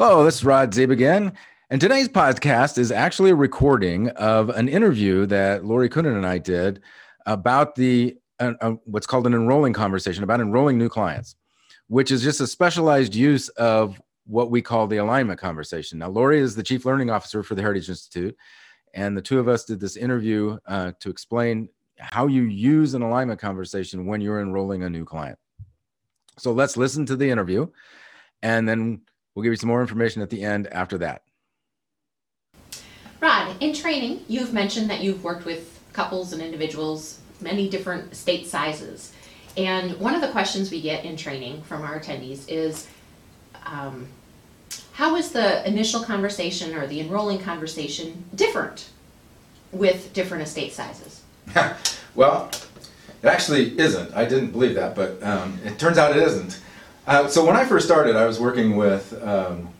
Hello, this is Rod Zeeb again. And today's podcast is actually a recording of an interview that Lori Coonen and I did about the uh, uh, what's called an enrolling conversation about enrolling new clients, which is just a specialized use of what we call the alignment conversation. Now, Lori is the chief learning officer for the Heritage Institute, and the two of us did this interview uh, to explain how you use an alignment conversation when you're enrolling a new client. So let's listen to the interview, and then we'll give you some more information at the end after that. Rod, in training, you've mentioned that you've worked with couples and individuals, many different state sizes. And one of the questions we get in training from our attendees is um, how is the initial conversation or the enrolling conversation different with different estate sizes? well, it actually isn't. I didn't believe that, but um, it turns out it isn't. Uh, so when I first started, I was working with um,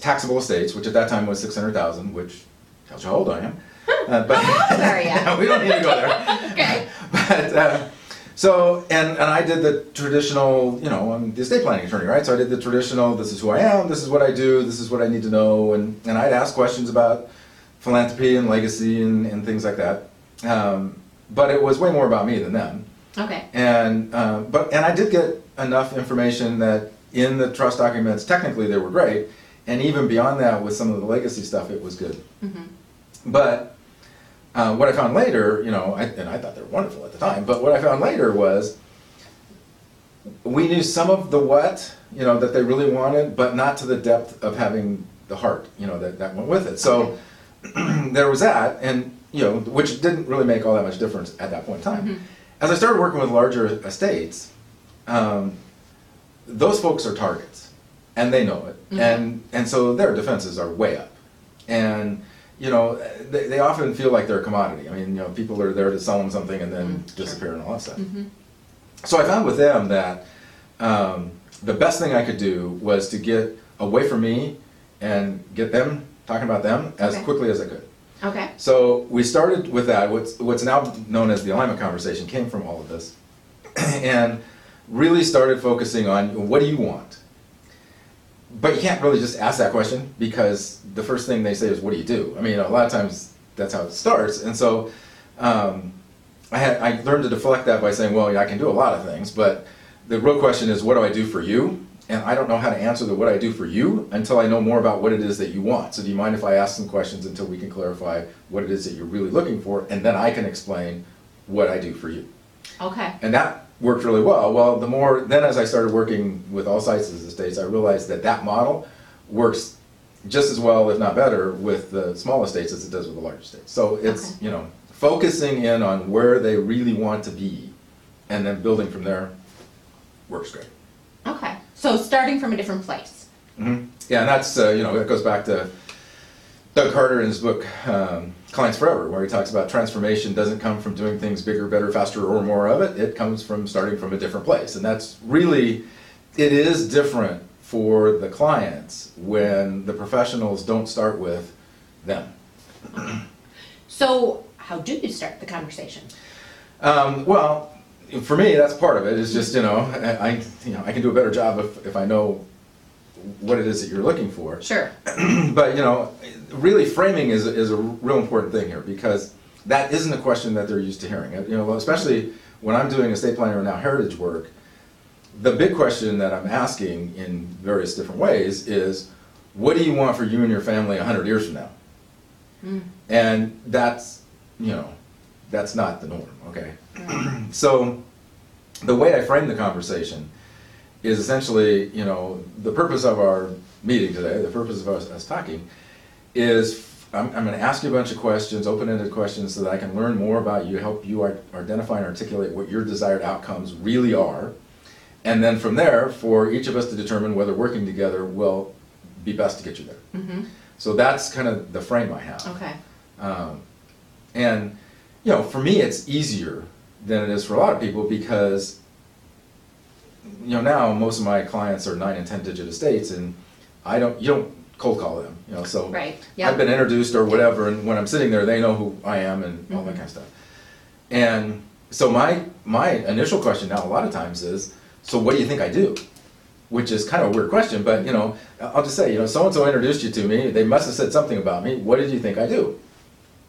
taxable estates, which at that time was six hundred thousand, which tells you how old I am. Uh, but how old are we don't need to go there. okay. But uh, so and and I did the traditional, you know, I'm the estate planning attorney, right? So I did the traditional. This is who I am. This is what I do. This is what I need to know. And and I'd ask questions about philanthropy and legacy and, and things like that. Um, but it was way more about me than them. Okay. And uh, but and I did get enough information that in the trust documents, technically they were great, and even beyond that, with some of the legacy stuff, it was good. Mm-hmm. But uh, what I found later, you know, I, and I thought they were wonderful at the time, but what I found later was we knew some of the what, you know, that they really wanted, but not to the depth of having the heart, you know, that, that went with it. So Okay. there was that, and you know, which didn't really make all that much difference at that point in time. Mhm. As I started working with larger estates, um, those folks are targets, and they know it, Mhm. and and so their defenses are way up, and you know, they, they often feel like they're a commodity. I mean, you know, people are there to sell them something and then Mm, sure. disappear and all that stuff. Mm-hmm. So I found with them that um, the best thing I could do was to get away from me and get them talking about them as Okay. quickly as I could. Okay. So we started with that. What's what's now known as the alignment conversation came from all of this, and really started focusing on what do you want. But you can't really just ask that question because the first thing they say is what do you do. I mean, a lot of times that's how it starts, and so um, I had I learned to deflect that by saying, well, yeah, I can do a lot of things, but the real question is what do I do for you? And I don't know how to answer the what I do for you until I know more about what it is that you want. So do you mind if I ask some questions until we can clarify what it is that you're really looking for, and then I can explain what I do for you. Okay. And that worked really well. Well, the more then as I started working with all sizes of estates, I realized that that model works just as well, if not better, with the small estates as it does with the large estates. So it's Okay. you know focusing in on where they really want to be, and then building from there works great. Okay. So starting from a different place. hmm Yeah, and that's uh, you know that goes back to Doug Carter in his book um, Clients Forever, where he talks about transformation doesn't come from doing things bigger, better, faster, or more of it. It comes from starting from a different place, and that's really it is different for the clients when the professionals don't start with them. So how do you start the conversation? Um, well, for me, that's part of it. Is just you know I, I you know I can do a better job if if I know what it is that you're looking for. Sure. but you know, really framing is is a real important thing here because that isn't a question that they're used to hearing. You know, especially when I'm doing estate planning or now heritage work, the big question that I'm asking in various different ways is, what do you want for you and your family hundred years from now? Mm. And that's you know, that's not the norm. Okay, so the way I frame the conversation is essentially, you know, the purpose of our meeting today, the purpose of us, us talking, is I'm, I'm going to ask you a bunch of questions, open-ended questions, so that I can learn more about you, help you ar- identify and articulate what your desired outcomes really are, and then from there, for each of us to determine whether working together will be best to get you there. Mm-hmm. So that's kind of the frame I have. Okay. Um, and, you know, for me, it's easier than it is for a lot of people because, you know, now most of my clients are nine and 10 digit estates and I don't, you don't cold call them, you know, so. Right, yeah. I've been introduced or whatever, and when I'm sitting there, they know who I am and all that Mhm. kind of stuff. And so my, my initial question now, a lot of times is, so what do you think I do? which is kind of a weird question, but you know, I'll just say, you know, so and so introduced you to me. They must have said something about me. What did you think I do?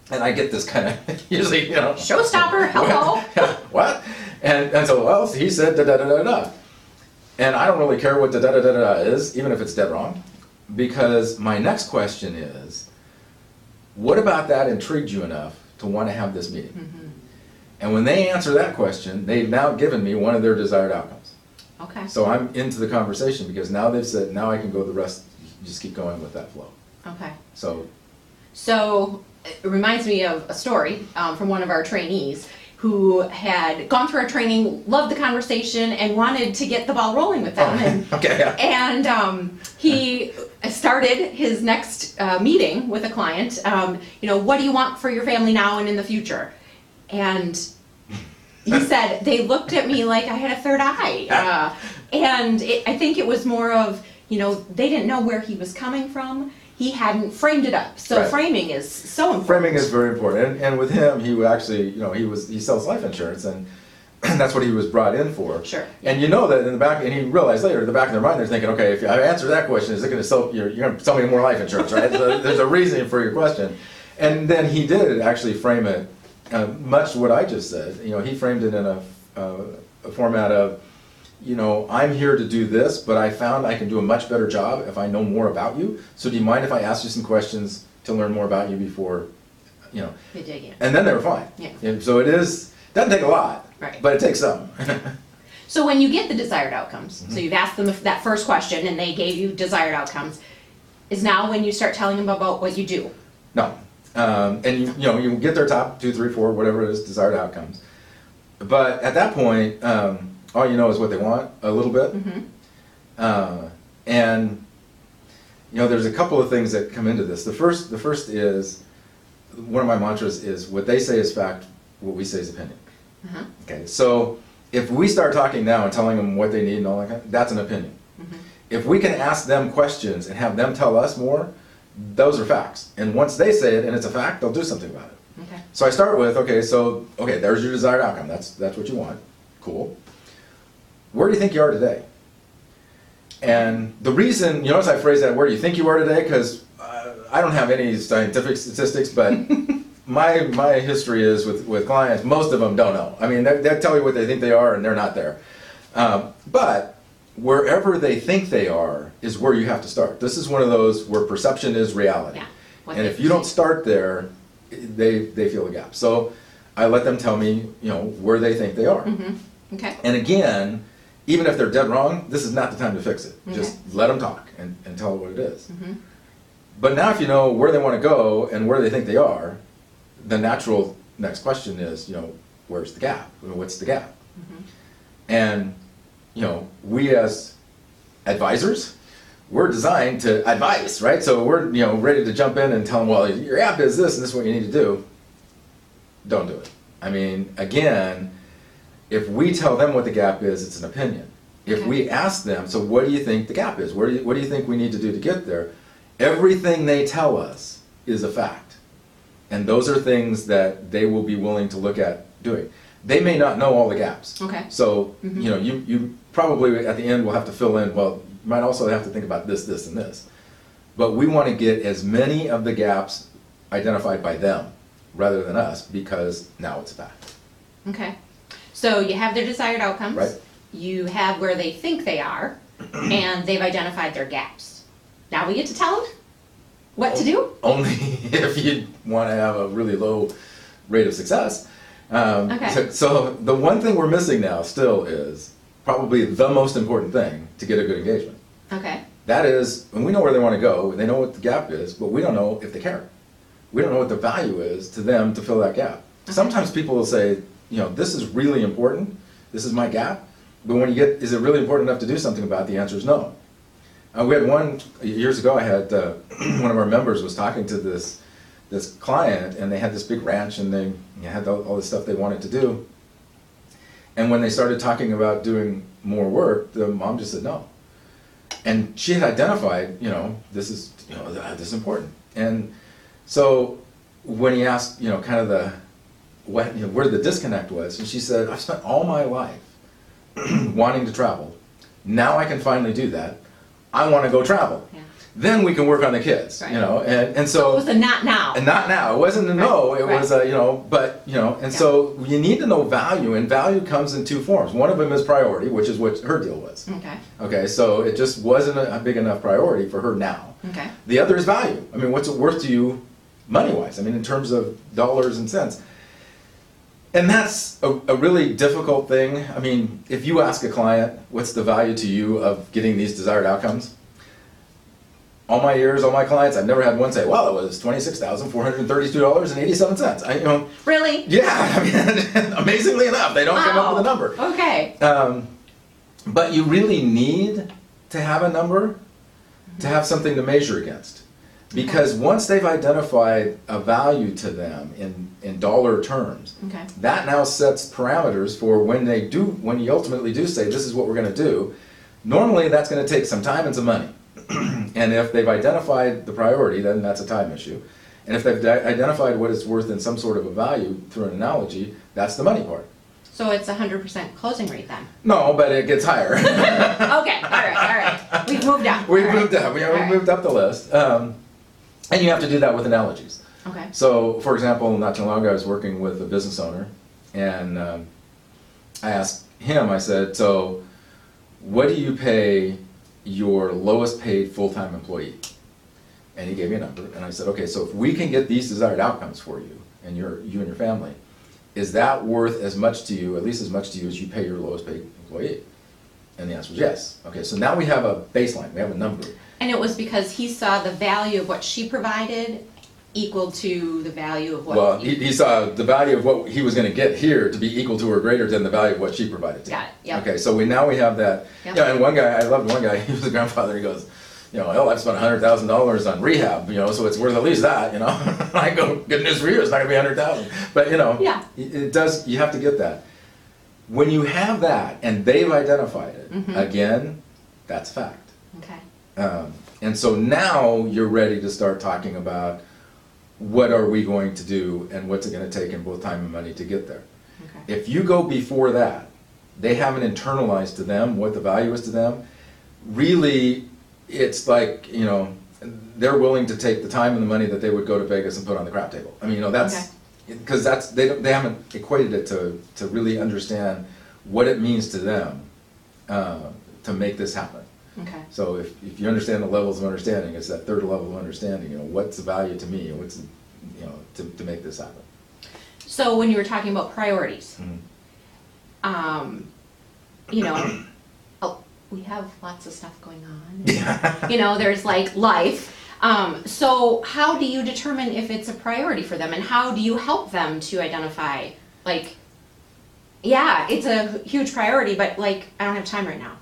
And I get this kind of usually, you know, Showstopper, hello. what? And, and so, well, he said da da da da da. And I don't really care what the da da da da is, even if it's dead wrong, because my next question is, what about that intrigued you enough to want to have this meeting? And when they answer that question, they've now given me one of their desired outcomes. Okay, So I'm into the conversation because now they've said, now I can go the rest, just keep going with that flow. okay. So, So it reminds me of a story um, from one of our trainees who had gone through our training, loved the conversation, and wanted to get the ball rolling with them. And, okay, yeah. and um, he started his next uh, meeting with a client. Um, you know, what do you want for your family now and in the future? And he said they looked at me like I had a third eye, uh, and it, I think it was more of you know they didn't know where he was coming from. He hadn't framed it up, so Right. framing is so important. Framing is very important, and, and with him, he would actually, you know, he was he sells life insurance, and that's what he was brought in for. Sure. And you know that in the back, and he realized later, in the back of their mind, they're thinking, okay, if I answer that question, is it going to sell? You're, you're going to sell me more life insurance, right? so there's a reason for your question, and then he did actually frame it uh, much what I just said. You know, he framed it in a, uh, a format of, you know, I'm here to do this, but I found I can do a much better job if I know more about you. So do you mind if I ask you some questions to learn more about you before, you know? They dig in. And then they were fine. Yeah. And so it is, doesn't take a lot. Right. But it takes some. So when you get the desired outcomes, Mm-hmm. so you've asked them that first question and they gave you desired outcomes, is now when you start telling them about what you do. no. Um, and you, you know, you get their top two, three, four, whatever it is, desired outcomes. But at that point, um, all you know is what they want a little bit. Mm-hmm. Uh, and you know, there's a couple of things that come into this. The first, the first is one of my mantras is what they say is fact, what we say is opinion. Uh-huh. Okay, so if we start talking now and telling them what they need and all that, kind of- that's an opinion. If we can ask them questions and have them tell us more, those are facts. And once they say it and it's a fact, they'll do something about it. Okay. So I start with, okay, so, okay, there's your desired outcome. That's, that's what you want. Cool. Where do you think you are today? And the reason, you notice I phrase that, where do you think you are today? Because uh, I don't have any scientific statistics, but my, my history is with, with clients, most of them don't know. I mean, they, they'll tell you what they think they are and they're not there. Um, but wherever they think they are is where you have to start. This is one of those where perception is reality. Yeah. And if you don't start there, they, they feel a gap. So I let them tell me, you know, where they think they are. Mm-hmm. Okay. And again, even if they're dead wrong, this is not the time to fix it. Just let them talk and, and tell what it is. Mhm. But now if you know where they want to go and where they think they are, the natural next question is, you know, where's the gap? You know, What's the gap? Mm-hmm. And, you know, we as advisors, we're designed to advise, right? So we're, you know, ready to jump in and tell them, well, your app is this and this is what you need to do. Don't do it. I mean, again, if we tell them what the gap is, it's an opinion. If Okay. we ask them, so what do you think the gap is? What do you, what do you think we need to do to get there? Everything they tell us is a fact. And those are things that they will be willing to look at doing. They may not know all the gaps. Okay. So, Mhm. you know, you, you probably at the end will have to fill in, well, you might also have to think about this, this, and this. But we want to get as many of the gaps identified by them rather than us because now it's a fact. Okay. So you have their desired outcomes. Right. You have where they think they are, and they've identified their gaps. Now we get to tell them what to do. Only if you want to have a really low rate of success. Um, Okay. so, so the one thing we're missing now still is probably the most important thing to get a good engagement. Okay. That is, and we know where they want to go, they know what the gap is, but we don't know if they care. We don't know what the value is to them to fill that gap. Sometimes people will say, you know, this is really important, this is my gap, but when you get, is it really important enough to do something about it? The answer is no. Uh, we had one, years ago, I had, uh, one of our members was talking to this, this client, and they had this big ranch, and they you know, had all, all stuff they wanted to do. And when they started talking about doing more work, the mom just said no and she had identified, you know, this is, you know, this is important. And so when he asked, you know, kind of the, what, you know, where the disconnect was, and she said, I've spent all my life wanting to travel, Now I can finally do that. I want to go travel. Yeah. Then we can work on the kids, Right. you know, and, and So it was a not now. and not now, it wasn't a no, Right, it was a, you know, but, you know, and so you need to know value, and value comes in two forms. One of them is priority, which is what her deal was. Okay, Okay, so it just wasn't a, a big enough priority for her now. okay, The other is value. I mean, what's it worth to you money wise? I mean, in terms of dollars and cents. And that's a, a really difficult thing. I mean, if you ask a client, what's the value to you of getting these desired outcomes? All my years, all my clients, I've never had one say, well, it was $26,432.87. I, you know, really? yeah, I mean, amazingly enough, they don't come up with a Wow. number. Okay, Um, but you really need to have a number to have something to measure against. Because once they've identified a value to them in, in dollar terms, okay, that now sets parameters for when they do, when you ultimately do say, this is what we're gonna do. Normally, that's gonna take some time and some money. And if they've identified the priority, then that's a time issue. And if they've di- identified what it's worth in some sort of a value through an analogy, that's the money part. so it's a hundred percent closing rate then? No, but it gets higher. Okay, all right, all right, we've moved up. We've All right. moved up, we we right. moved up the list. Um, and you have to do that with analogies. Okay, So, for example, not too long ago, I was working with a business owner, and um, I asked him, I said, so what do you pay your lowest paid full-time employee? And he gave me a number, and I said, okay, so if we can get these desired outcomes for you, and your, you and your family, is that worth as much to you, at least as much to you as you pay your lowest paid employee? And the answer was yes. Okay, so now we have a baseline, we have a number. And it was because he saw the value of what she provided equal to the value of what. Well, he, he saw the value of what he was gonna get here to be equal to or greater than the value of what she provided to him. Got it, yep. Okay, so we, now we have that, Yep. yeah, and one guy, I loved one guy, he was a grandfather, he goes, you know, hell, I've spent a hundred thousand dollars on rehab, you know, so it's worth at least that, you know? I go, good news for you, it's not gonna be a hundred thousand, but you know. Yeah. It, it does, you have to get that. When you have that, and they've identified it, Mhm. again, that's fact. Okay, Um, and so now you're ready to start talking about what are we going to do and what's it gonna take in both time and money to get there. okay, If you go before that, they haven't internalized to them what the value is to them, really, it's like, you know, they're willing to take the time and the money that they would go to Vegas and put on the crap table. I mean, you know, that's, because that's, they, don't- they haven't equated it to, to really understand what it means to them, uh, to make this happen. Okay, So if, if you understand the levels of understanding, it's that third level of understanding, you know, what's the value to me, and what's, the- you know, to, to make this happen. so when you were talking about priorities, Mhm. um, you know, oh, we have lots of stuff going on. You know, there's like life. Um, so how do you determine if it's a priority for them and how do you help them to identify like yeah, it's a huge priority, but like I don't have time right now.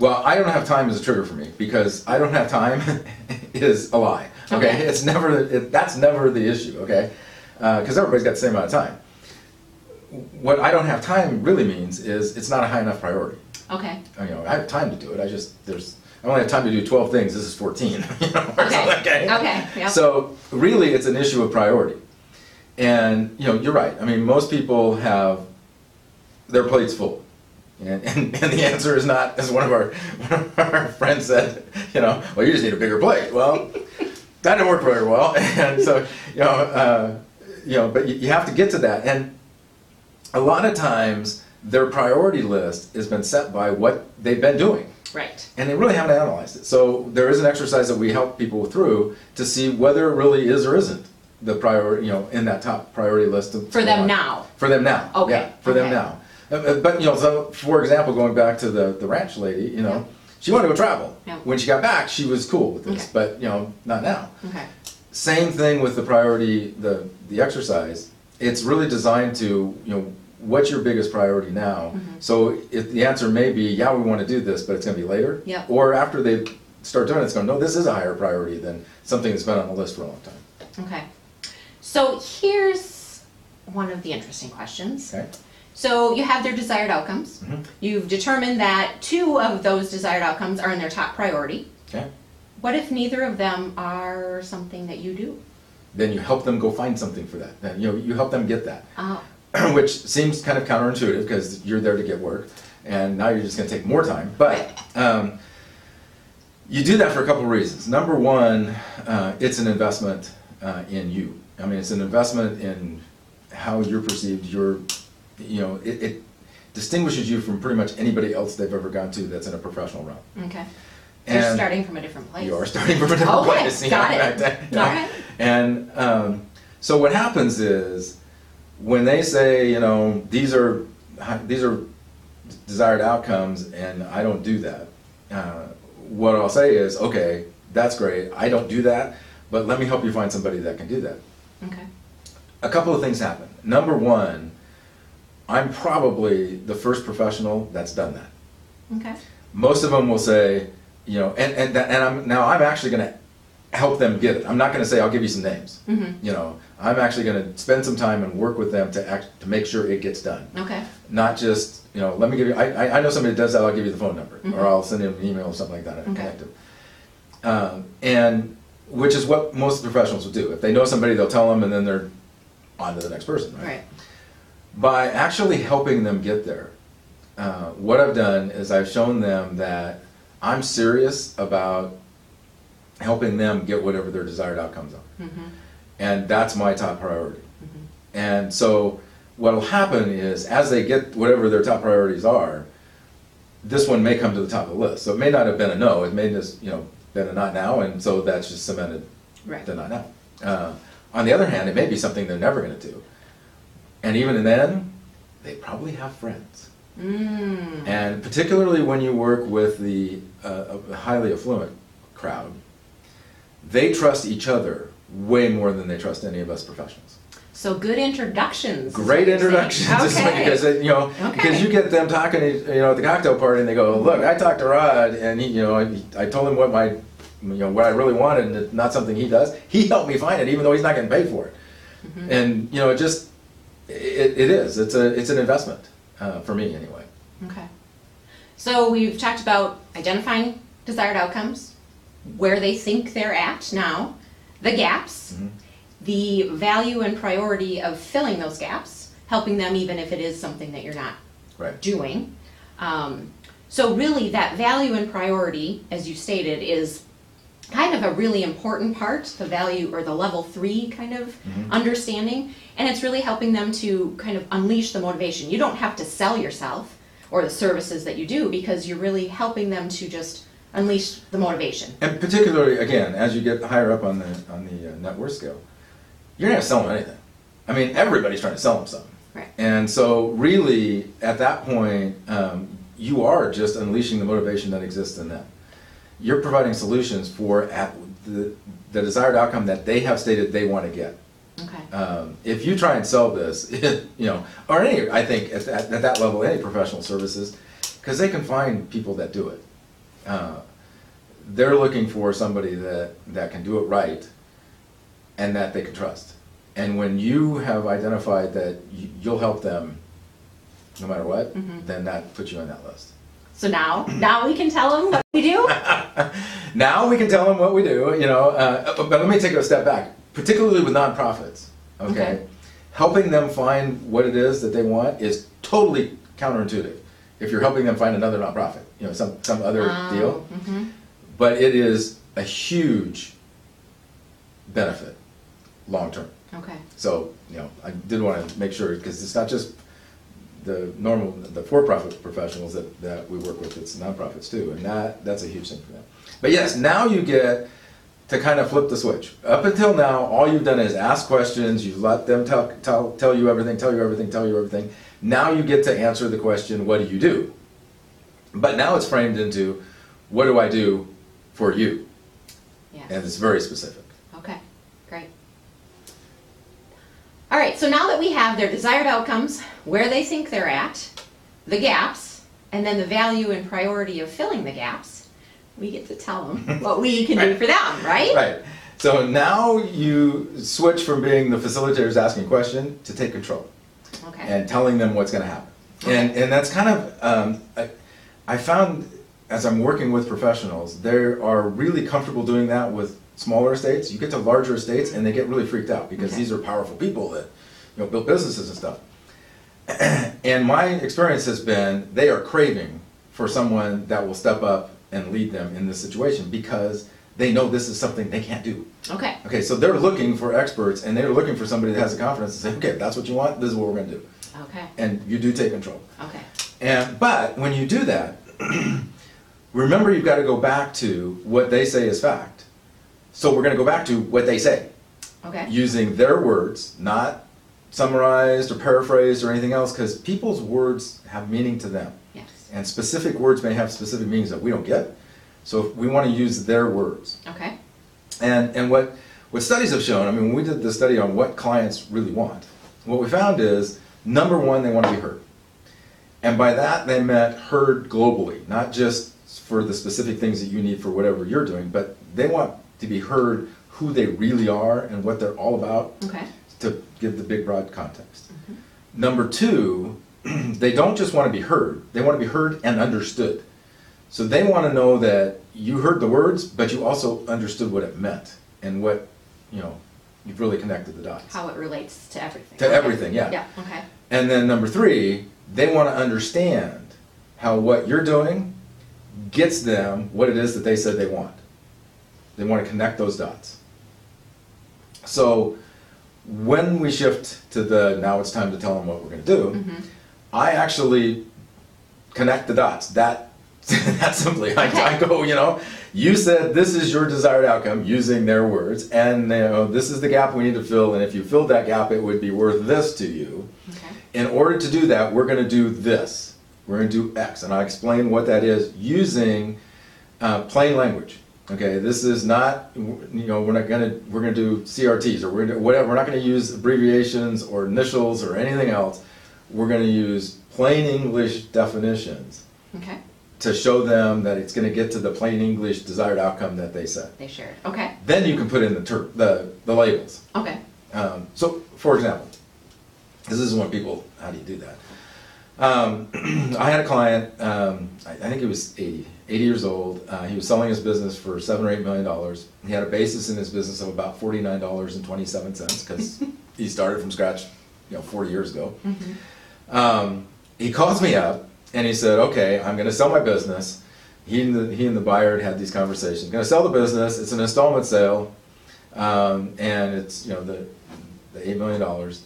Well, I don't have time as a trigger for me, because I don't have time is a lie, okay? Okay. It's never, it, that's never the issue, okay? Uh 'cause cause everybody's got the same amount of time. What I don't have time really means is, it's not a high enough priority. Okay. I, You know, I have time to do it, I just, there's, I only have time to do twelve things, this is fourteen, you know, Okay. okay? Okay, yeah. So really, it's an issue of priority. And, you know, you're right, I mean, most people have their plates full. And, and, and the answer is not, as one of our, one of our friends said, you know, well, you just need a bigger plate. Well, that didn't work very well. And so, you know, uh, you know, but you, you have to get to that. And a lot of times, their priority list has been set by what they've been doing Right. and they really haven't analyzed it. So there is an exercise that we help people through to see whether it really is or isn't the priority, you know, in that top priority list. of- For them now. For them now. Okay, Yeah, for them now. Uh, uh, But, you know, so for example, going back to the, the ranch lady, you know, Yeah. she wanted to go travel. Yeah. When she got back, she was cool with this, Okay. but, you know, not now. Okay. Same thing with the priority, the, the exercise. It's really designed to, you know, what's your biggest priority now? Mm-hmm. So if the answer may be, yeah, we want to do this, but it's going to be later. Yep. Or after they start doing it, it's going, no, this is a higher priority than something that's been on the list for a long time. Okay. So here's one of the interesting questions. Okay? So you have their desired outcomes. Mhm. You've determined that two of those desired outcomes are in their top priority. Okay? What if neither of them are something that you do? Then you help them go find something for that. Then, you know, you help them get that. Oh, which seems kind of counterintuitive because you're there to get work. and now you're just going to take more time. But um, you do that for a couple of reasons. Number one, uh, it's an investment uh, in you. I mean, it's an investment in how you're perceived. Your, you know, it, it distinguishes you from pretty much anybody else they've ever gone to that's in a professional realm. Okay. You're And- starting from a different place. You are starting from a different Okay, place. you got know, it. right? You know? Okay. And um, so what happens is when they say, you know, these are these are desired outcomes, and I don't do that. Uh, what I'll say is, okay, that's great. I don't do that, but let me help you find somebody that can do that. Okay. A couple of things happen. Number one, I'm probably the first professional that's done that Okay. most of them will say, you know, and and that, and I'm now I'm actually going to help them get it. I'm not going to say I'll give you some names. Mhm. You know, I'm actually going to spend some time and work with them to act to make sure it gets done. Okay. Not just you know, let me give you. I I, know somebody that does that. I'll give you the phone number, Mhm. or I'll send him an email or something like that. and Okay. connect them. Um, and which is what most professionals will do. If they know somebody, they'll tell them, and then they're on to the next person. Right. By actually helping them get there, uh, what I've done is I've shown them that I'm serious about helping them get whatever their desired outcomes are. Mm-hmm. And that's my top priority. And so what'll happen is as they get whatever their top priorities are, this one may come to the top of the list. So it may not have been a no, it may just, you know, been a not now, and so that's just cemented Right. the not now. Uh, on the other hand, it may be something they're never gonna do. And even then, they probably have friends. Mm. And particularly when you work with the uh, highly affluent crowd, they trust each other way more than they trust any of us professionals. So good introductions. Great introductions, Okay. because you know, Okay. because you get them talking, you know, at the cocktail party, and they go, "Look, I talked to Rod, and he, you know, I, I told him what my, you know, what I really wanted, and it's not something he does. He helped me find it, even though he's not getting paid for it. Mm-hmm. And you know, it just, it, it is. It's a, it's an investment uh, for me anyway. Okay. So we've talked about identifying desired outcomes, where they think they're at now, the gaps, Mhm. the value and priority of filling those gaps, helping them even if it is something that you're not Right. doing. Um, so really that value and priority, as you stated, is kind of a really important part, the value or the level three kind of Mhm. understanding. And it's really helping them to kind of unleash the motivation. You don't have to sell yourself or the services that you do because you're really helping them to just unleash the motivation. And particularly, again, as you get higher up on the on the uh, net worth scale, you're not selling anything. I mean, everybody's trying to sell them something. Right. And so, really, at that point, um, you are just unleashing the motivation that exists in them. You're providing solutions for at the, the desired outcome that they have stated they want to get. Okay. Um, if you try and sell this, you know, or any, I think at that, at that level, any professional services, because they can find people that do it. Uh, they're looking for somebody that, that can do it right and that they can trust. And when you have identified that you, you'll help them no matter what, Mhm. then that puts you on that list. So now, now we can tell them what we do? now we can tell them what we do, you know. Uh, but let me take a step back, particularly with nonprofits. Okay? Okay. helping them find what it is that they want is totally counterintuitive. If you're helping them find another nonprofit, you know, some some other deal, hmm but it is a huge benefit, long term. Okay. So you know, I did want to make sure because it's not just the normal, the for-profit professionals that, that we work with, it's nonprofits too, and that, that's a huge thing for them. But yes, now you get to kind of flip the switch. Up until now, all you've done is ask questions, you've let them tell, tell, tell you everything, tell you everything, tell you everything. Now you get to answer the question, what do you do? But now it's framed into, what do I do for you? Yeah. And it's very specific. Okay, great. All right, so now that we have their desired outcomes, where they think they're at, the gaps, and then the value and priority of filling the gaps, we get to tell them what we can do for them, right? Right. So now you switch from being the facilitators asking a question to take control Okay, and telling them what's going to happen. Okay. And and that's kind of um, I, I found as I'm working with professionals, they are really comfortable doing that with smaller estates. You get to larger estates and they get really freaked out because Okay. these are powerful people that you know build businesses and stuff. And my experience has been they are craving for someone that will step up and lead them in this situation because they know this is something they can't do. Okay, Okay, so they're looking for experts and they're looking for somebody that has the confidence to say, okay, that's what you want, this is what we're gonna do. okay, And you do take control. okay, And, but when you do that, remember you've got to go back to what they say is fact. So we're going to go back to what they say okay, using their words, not summarized or paraphrased or anything else, because people's words have meaning to them. yes, And specific words may have specific meanings that we don't get. So we want to use their words. okay, And, and what, what studies have shown, I mean, when we did the study on what clients really want, what we found is, number one, they want to be heard. And by that, they meant heard globally, not just for the specific things that you need for whatever you're doing, but they want to be heard who they really are and what they're all about okay, to give the big broad context. Mm-hmm. Number two, they don't just want to be heard, they want to be heard and understood. So they want to know that you heard the words, but you also understood what it meant and what, you know, you've really connected the dots. how it relates to everything. To Okay. everything, yeah. Yeah, okay, And then number three, they want to understand how what you're doing gets them what it is that they said they want. They want to connect those dots. So when we shift to the now it's time to tell them what we're going to do, Mm-hmm. I actually connect the dots. That that simply, I, I go, you know, you said this is your desired outcome using their words, and you know, this is the gap we need to fill, and if you filled that gap, it would be worth this to you. okay, In order to do that, we're going to do this. We're going to do X, and I explain what that is using uh, plain language. Okay, this is not, you know, we're not going to we're going to do CRTs or we're gonna, whatever. We're not going to use abbreviations or initials or anything else. We're going to use plain English definitions okay, to show them that it's going to get to the plain English desired outcome that they said. they shared, okay, Then you can put in the ter- the the labels. okay, Um, so, for example, this is when people, how do you do that? Um, I had a client, um, I, I think it was 80, 80 years old. Uh, he was selling his business for seven or eight million dollars. He had a basis in his business of about forty-nine dollars and twenty-seven cents because he started from scratch, you know, 40 years ago. Um, he calls me up and he said, "Okay, I'm going to sell my business." He and the he and the buyer had had these conversations. Going to sell the business. It's an installment sale, um, and it's you know the the eight million dollars,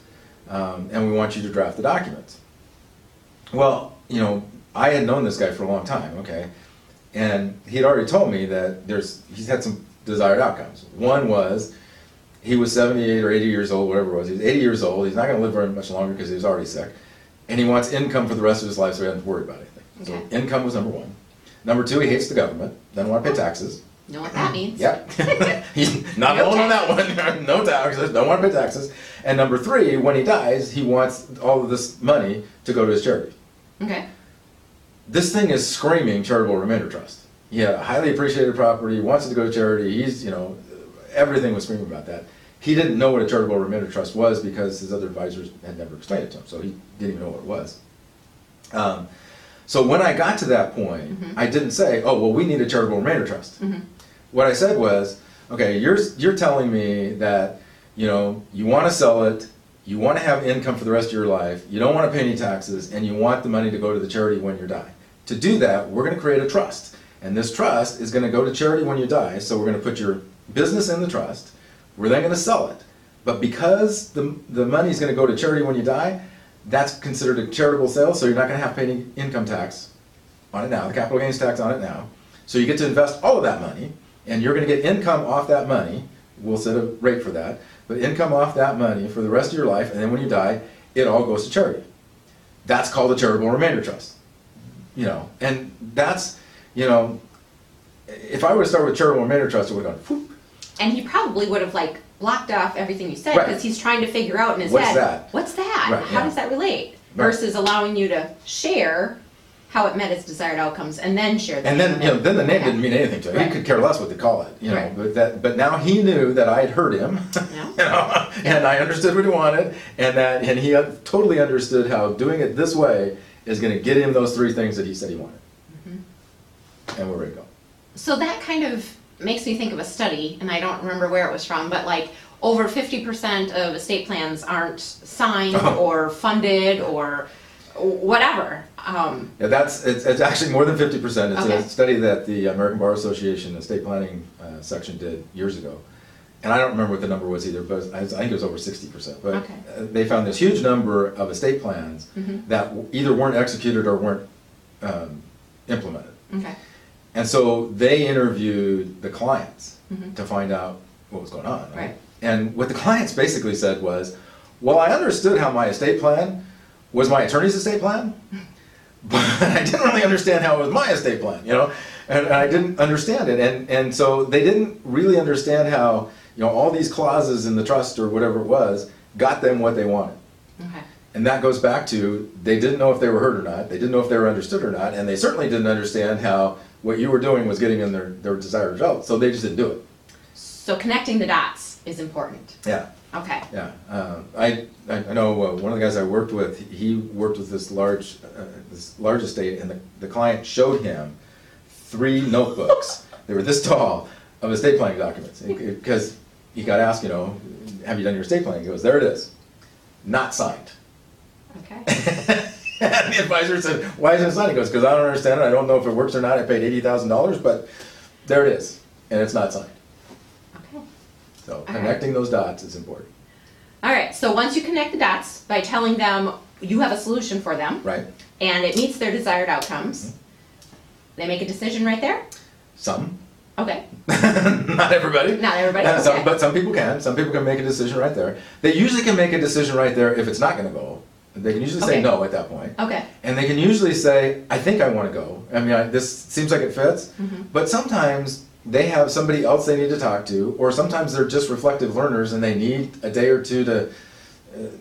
um, and we want you to draft the documents. Well, you know, I had known this guy for a long time. Okay, and he had already told me that there's he's had some desired outcomes. One was he was 78 or 80 years old, whatever it was. He was 80 years old. He's not going to live very much longer because he was already sick. And he wants income for the rest of his life so he doesn't have to worry about anything. So income was number one. Number two, he hates the government, doesn't want to pay taxes. know what that means? Yep. He's not No alone on that one. no taxes, don't want to pay taxes. And number three, when he dies, he wants all of this money to go to his charity. Okay, This thing is screaming charitable remainder trust. He had a highly appreciated property, wants it to go to charity. He's, you know, everything was screaming about that. He didn't know what a charitable remainder trust was because his other advisors had never explained it to him, so he didn't even know what it was. Um, so when I got to that point, I didn't say, "Oh, well, we need a charitable remainder trust." What I said was, "Okay, you're you're telling me that you know you want to sell it, you want to have income for the rest of your life, you don't want to pay any taxes, and you want the money to go to the charity when you die. To do that, we're going to create a trust, and this trust is going to go to charity when you die. So we're going to put your business in the trust. We're then going to sell it, but because the the money is going to go to charity when you die." That's considered a charitable sale, so you're not going to have to pay any income tax on it now, the capital gains tax on it now. So you get to invest all of that money, and you're gonna get income off that money. We'll set a rate for that, but income off that money for the rest of your life, and then when you die, it all goes to charity. That's called a charitable remainder trust. You know, and that's, you know, if I were to start with charitable remainder trust, it would have gone, whoop, and he probably would have like blocked off everything you said Right. because he's trying to figure out in his What's head that? what's that Right, how yeah. does that relate Right. versus allowing you to share how it met its desired outcomes and then share the And then, you know, then the name didn't mean anything to him. He Right. could care less what they call it, you know. Right. But that, but now he knew that I had heard him, Yeah. you know, and I understood what he wanted, and that, and he totally understood how doing it this way is going to get him those three things that he said he wanted. Mm-hmm. And we're ready to go. So that kind of makes me think of a study, and I don't remember where it was from, but like over 50% of estate plans aren't signed Oh. or funded or whatever. Um, Yeah, that's, it's, it's actually more than fifty percent. It's Okay. a study that the American Bar Association estate planning uh, section did years ago. And I don't remember what the number was either, but I think it was over sixty percent. But Okay. uh, they found this huge number of estate plans Mhm. that w- either weren't executed or weren't um, implemented. okay. And so they interviewed the clients Mhm. to find out what was going on. Right. And what the clients basically said was, well, I understood how my estate plan was my attorney's estate plan, but I didn't really understand how it was my estate plan, you know? And I didn't understand it. And, and so they didn't really understand how, you know, all these clauses in the trust or whatever it was got them what they wanted. Okay. And that goes back to they didn't know if they were heard or not, they didn't know if they were understood or not, and they certainly didn't understand how what you were doing was getting them their, their desired result, so they just didn't do it. So connecting the dots is important. Yeah, Okay. yeah. Um, I, I I know uh, one of the guys I worked with, he worked with this large, uh, this large estate, and the, the client showed him three notebooks, they were this tall, of estate planning documents, because he got asked, you know, have you done your estate planning? He goes, there it is, not signed. Okay. And the advisor said, why isn't it signed? He goes, because I don't understand it, I don't know if it works or not, I paid eighty thousand dollars, but there it is, and it's not signed. Okay. So right. connecting those dots is important, All right. So once you connect the dots by telling them you have a solution for them right? and it meets their desired outcomes, Mm-hmm. they make a decision right there. Some, Okay. not everybody. Not everybody, Uh, some- okay. But some people can, some people can make a decision right there. They usually can make a decision right there if it's not gonna go. They can usually say no at that point. Okay. And they can usually say, I think I want to go. I mean, I, this seems like it fits. Mm-hmm. But sometimes they have somebody else they need to talk to, or sometimes they're just reflective learners and they need a day or two to, uh,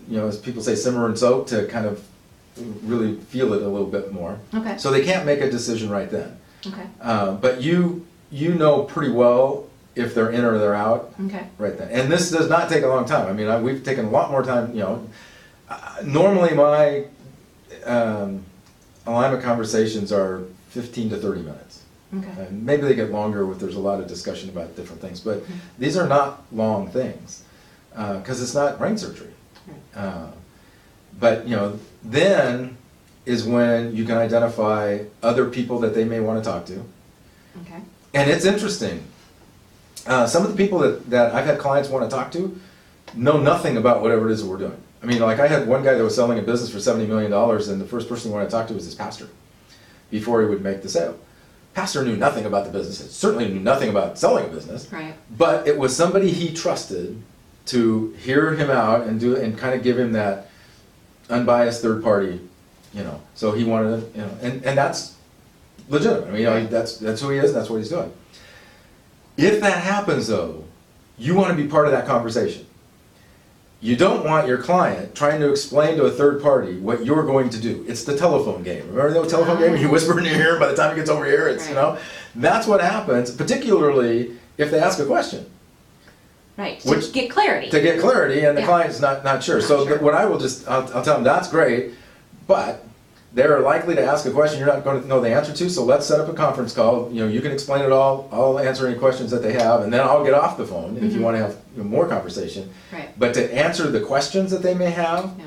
you know, as people say, simmer and soak to kind of really feel it a little bit more. Okay. So they can't make a decision right then. Okay. Uh, but you you know pretty well if they're in or they're out Okay. right then. And this does not take a long time. I mean, I, we've taken a lot more time. You know, uh, normally my um, alignment conversations are fifteen to thirty minutes. Okay. And maybe they get longer if there's a lot of discussion about different things. But these are not long things because it's not brain surgery. Uh, but you know, then is when you can identify other people that they may want to talk to. Okay. And it's interesting. Uh, some of the people that, that I've had clients want to talk to know nothing about whatever it is that we're doing. I mean, like I had one guy that was selling a business for $70 million, and the first person he wanted to talk to was his pastor before he would make the sale. Pastor knew nothing about the business, certainly knew nothing about selling a business, Right. but it was somebody he trusted to hear him out and do and kind of give him that unbiased third party, you know. So he wanted to, you know, and, and that's legitimate. I mean, you know, that's that's who he is. and That's what he's doing. If that happens, though, you want to be part of that conversation. You don't want your client trying to explain to a third party what you're going to do. It's the telephone game. Remember the old telephone game? You whisper in your ear, by the time it gets over here, it's, you know, that's what happens, particularly if they ask a question Right. To Which- get clarity. to get clarity and the Yeah. client's not, not sure. Not So sure. th- what I will just, I'll, I'll tell them, that's great, but they're likely to ask a question you're not gonna know the answer to, so let's set up a conference call, you know, you can explain it all, I'll answer any questions that they have, and then I'll get off the phone if you Mhm. wanna have you know, more conversation. Right. But to answer the questions that they may have, Yeah.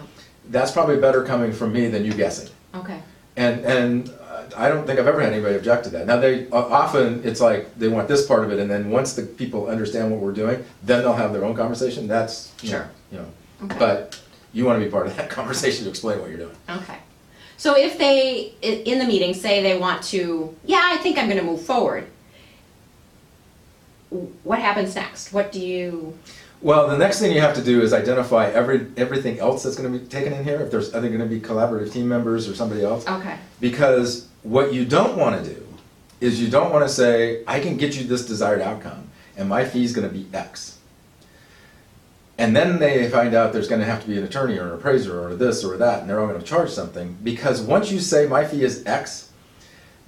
that's probably better coming from me than you guessing. Okay. And, and uh, I don't think I've ever had anybody object to that. Now, they, o- often, it's like, they want this part of it, and then once the people understand what we're doing, then they'll have their own conversation, that's, you know, Sure. you know. Okay. But you wanna be part of that conversation to explain what you're doing. Okay. So if they, i- in the meeting, say they want to, yeah, I think I'm gonna move forward, w- what happens next? What do you, Well, the next thing you have to do is identify every, everything else that's gonna be taken in here, if there's, are there gonna be collaborative team members or somebody else? okay, Because what you don't wanna do is you don't wanna say, I can get you this desired outcome, and my fee's gonna be X. And then they find out there's gonna have to be an attorney or an appraiser or this or that, and they're all gonna charge something, because once you say my fee is X,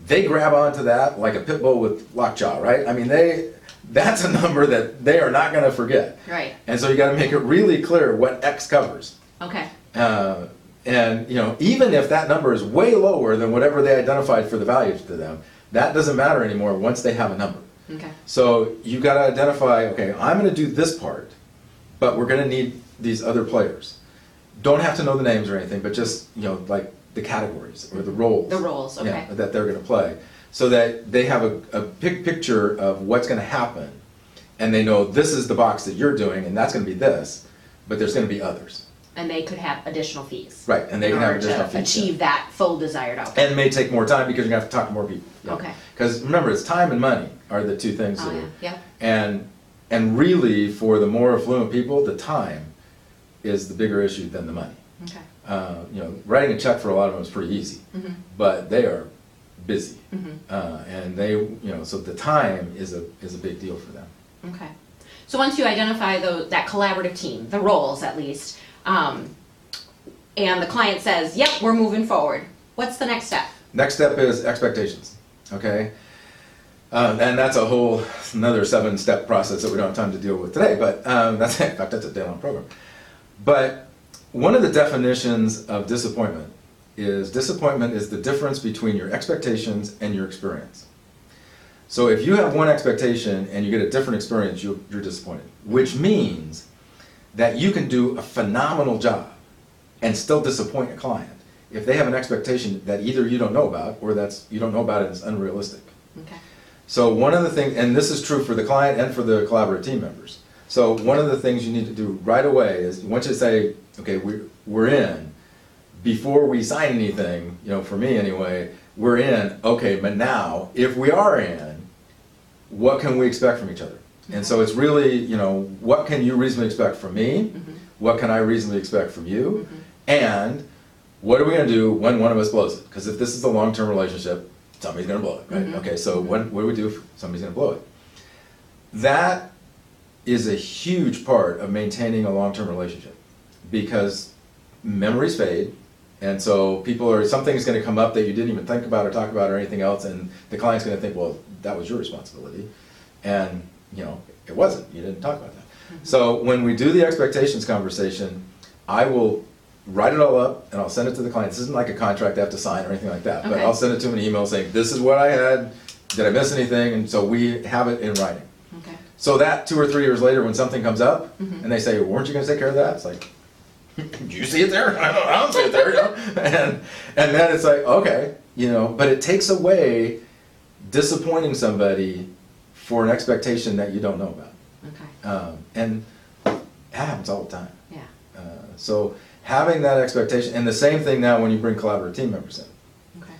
they grab onto that like a pit bull with lockjaw, right? I mean, they, that's a number that they are not gonna forget. right, And so you gotta make it really clear what X covers. okay, Uh, and you know, even if that number is way lower than whatever they identified for the value to them, that doesn't matter anymore once they have a number. okay, So you got to identify, okay, I'm going to do this part, but we're going to need these other players. Don't have to know the names or anything, but just you know, like the categories or the roles. The roles, yeah, okay. that they're gonna play, so that they have a, a big picture of what's gonna happen. And they know this is the box that you're doing and that's gonna be this, but there's gonna be others. And they could have additional fees. Right, and they in can have order additional to fees, yeah. Achieve that full desired outcome. And it may take more time because you're gonna have to talk to more people. Okay. Because remember, it's time and money are the two things Oh, that yeah, yeah. And, and really, for the more affluent people, the time is the bigger issue than the money. Okay. Uh, you know, writing a check for a lot of them is pretty easy, Mhm. but they are busy. Mhm. Uh, and they, you know, so the time is a, is a big deal for them. Okay. So once you identify tho- that collaborative team, the roles at least, um, and the client says, yep, we're moving forward, what's the next step? Next step is expectations, okay? Uh, and that's a whole, another seven-step process that we don't have time to deal with today, but, um, that's, in fact, that's a day-long program. But one of the definitions of disappointment is disappointment is the difference between your expectations and your experience. So if you have one expectation and you get a different experience, you're, you're disappointed, which means that you can do a phenomenal job and still disappoint a client if they have an expectation that either you don't know about or that's you don't know about it's unrealistic. Okay. So one of the things, and this is true for the client and for the collaborative team members. So one of the things you need to do right away is once you say, okay, we're, we're in, before we sign anything, you know, for me anyway, we're in, okay, but now, if we are in, what can we expect from each other? And so it's really, you know, what can you reasonably expect from me? Mm-hmm. What can I reasonably expect from you? Mm-hmm. And what are we gonna do when one of us blows it? Because if this is a long-term relationship, somebody's gonna blow it, right? Mhm. Okay, so when, what do we do if somebody's gonna blow it? That is a huge part of maintaining a long-term relationship because memories fade. And so people are, something's gonna come up that you didn't even think about or talk about or anything else, and the client's gonna think, well, that was your responsibility. And, you know, it wasn't, you didn't talk about that. So when we do the expectations conversation, I will write it all up and I'll send it to the client. This isn't like a contract they have to sign or anything like that, but Okay. I'll send it to them in an email saying, this is what I had, did I miss anything? And so we have it in writing. Okay. So that two or three years later, when something comes up, Mhm. and they say, "Weren't you going to take care of that?" It's like, "Do you see it there? I don't, I don't see it there." You know? and and then it's like, okay, you know, but it takes away disappointing somebody for an expectation that you don't know about, Okay. um, and it happens all the time. Yeah. Uh, so having that expectation, and the same thing now when you bring collaborative team members in. Okay.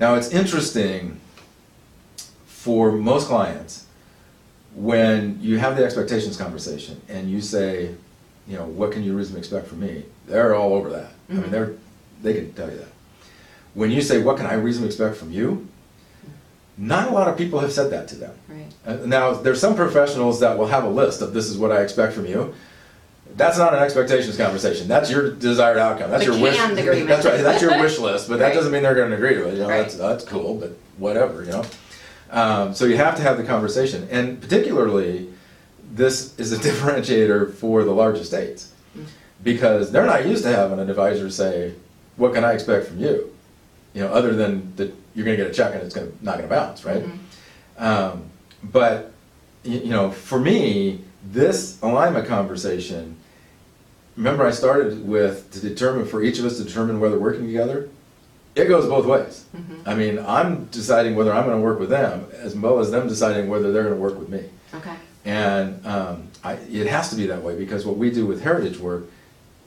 Now, it's interesting for most clients, when you have the expectations conversation and you say, you know, what can you reasonably expect from me? They're all over that. I mean, Mhm. they're, they can tell you that. When you say, what can I reasonably expect from you? Not a lot of people have said that to them. Right. Uh, Now, there's some professionals that will have a list of this is what I expect from you. That's not an expectations conversation. That's your desired outcome. That's The your wish. canned agreement. That's right. That's your wish list, but that Right. doesn't mean they're going to agree to it. You know, Right. that's that's cool, but whatever. You know. Um, so you have to have the conversation, and particularly, this is a differentiator for the large states because they're not used to having an advisor say, "What can I expect from you?" You know, other than that you're going to get a check and it's going to not going to bounce, right? Mhm. Um, but y- you know, for me, this alignment conversation. Remember, I started with to determine for each of us to determine whether working together. It goes both ways. Mhm. I mean, I'm deciding whether I'm going to work with them, as well as them deciding whether they're going to work with me. Okay. And um, I, it has to be that way because what we do with heritage work,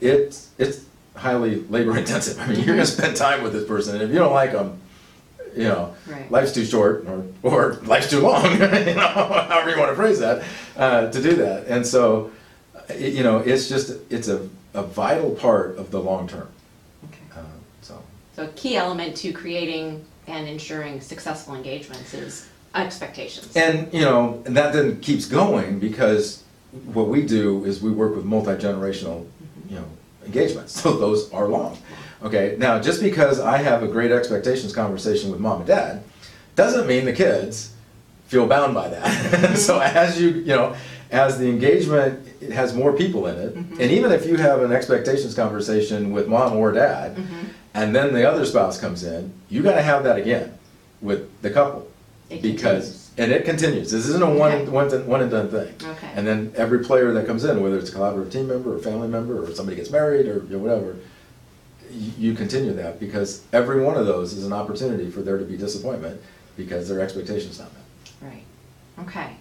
it's it's highly labor intensive. I mean, you're going to spend time with this person, and if you don't like them, you know, Right. life's too short or or life's too long. you know, however you want to phrase that, uh, to do that. And so, it, you know, it's just it's a, a vital part of the long term. Okay. Uh, so. So a key element to creating and ensuring successful engagements is expectations. And, you know, and that then keeps going because what we do is we work with multi-generational, you know, engagements. So those are long. Okay, now just because I have a great expectations conversation with mom and dad, doesn't mean the kids feel bound by that. so as you, you know, as the engagement it has more people in it, and even if you have an expectations conversation with mom or dad, Mhm. and then the other spouse comes in, you gotta have that again with the couple. It Because, and it continues, this isn't a one, Okay. one, one and done thing. Okay. And then every player that comes in, whether it's a collaborative team member or family member, or somebody gets married, or you know, whatever, y- you continue that because every one of those is an opportunity for there to be disappointment because their expectations not met. Right, okay.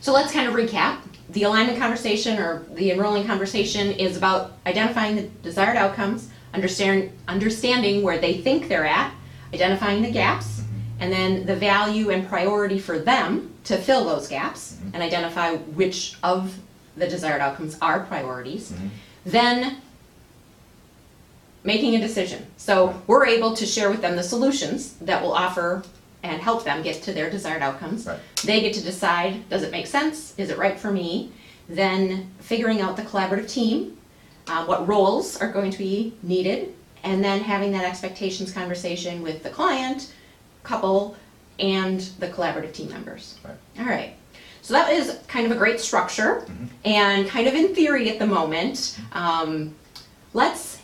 So let's kind of recap. The alignment conversation or the enrolling conversation is about identifying the desired outcomes, understand, understanding where they think they're at, identifying the gaps, mm-hmm. and then the value and priority for them to fill those gaps mm-hmm. and identify which of the desired outcomes are priorities. Mm-hmm. Then making a decision. So we're able to share with them the solutions that will offer and help them get to their desired outcomes. Right. They get to decide, does it make sense? Is it right for me? Then figuring out the collaborative team, uh, what roles are going to be needed, and then having that expectations conversation with the client, couple, and the collaborative team members. Right. All right. So that is kind of a great structure and kind of in theory at the moment. Um, let's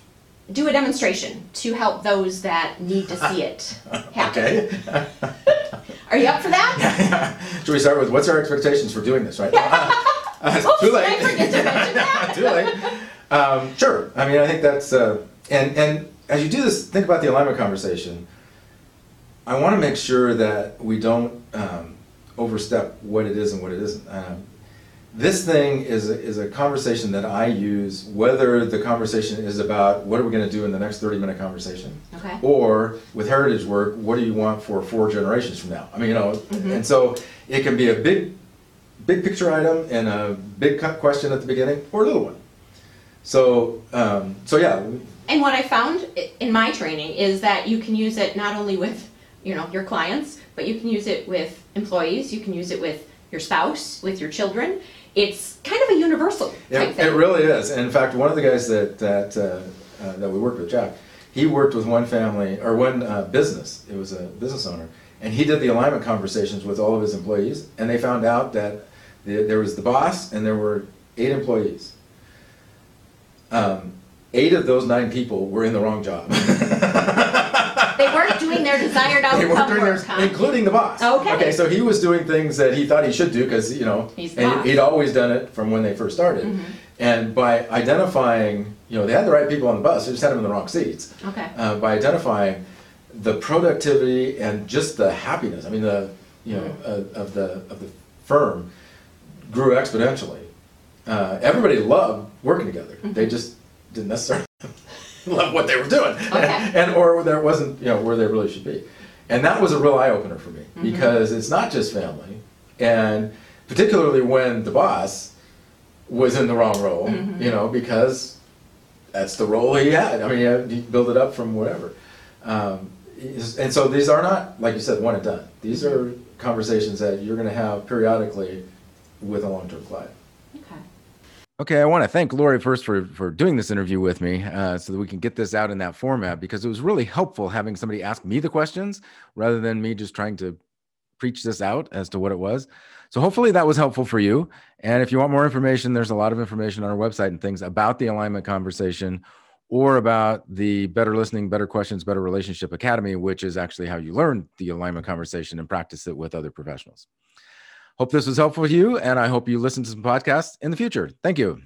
do a demonstration to help those that need to see it happen. Okay. Are you up for that? Should we start with what's our expectations for doing this, right? Uh, Oops, too did I late. forget to mention that? too late. Um, sure. I mean, I think that's uh, and and as you do this, think about the alignment conversation. I want to make sure that we don't um, overstep what it is and what it isn't. Um, this thing is a, is a conversation that I use whether the conversation is about what are we going to do in the next 30 minute conversation Okay. or with heritage work, what do you want for four generations from now? I mean, you know, and so it can be a big, big picture item and a big question at the beginning, or a little one. So, um, so yeah, And what I found in my training is that you can use it not only with, you know, your clients, but you can use it with employees, you can use it with your spouse, with your children. It's kind of a universal it, thing. it really is. And in fact, one of the guys that that uh, uh, that we worked with, Jack, he worked with one family or one uh, business. It was a business owner, and he did the alignment conversations with all of his employees, and they found out that the, there was the boss and there were eight employees. Um, eight of those nine people were in the wrong job. They weren't their desired They weren't outcome doing their, including the boss. Okay. Okay, so he was doing things that he thought he should do because you know, He's the and boss. he'd always done it from when they first started. Mhm. And by identifying, you know, they had the right people on the bus, they just had them in the wrong seats. Okay. Uh, by identifying the productivity and just the happiness, I mean, the you know, Mm-hmm. uh, of the of the firm grew exponentially. Uh, everybody loved working together. Mm-hmm. They just didn't necessarily love what they were doing, Okay. and or there wasn't you know where they really should be, and that was a real eye opener for me Mm-hmm. because it's not just family, and particularly when the boss was in the wrong role, Mm-hmm. you know, because that's the role he had. I mean, he, had, he built it up from whatever. Um, is- and so these are not, like you said, one and done. These are conversations that you're going to have periodically with a long-term client. Okay. Okay, I want to thank Lori first for for doing this interview with me, uh, so that we can get this out in that format because it was really helpful having somebody ask me the questions rather than me just trying to preach this out as to what it was. So hopefully that was helpful for you. And if you want more information, there's a lot of information on our website and things about the alignment conversation or about the Better Listening, Better Questions, Better Relationship Academy, which is actually how you learn the alignment conversation and practice it with other professionals. Hope this was helpful to you, and I hope you listen to some podcasts in the future. Thank you.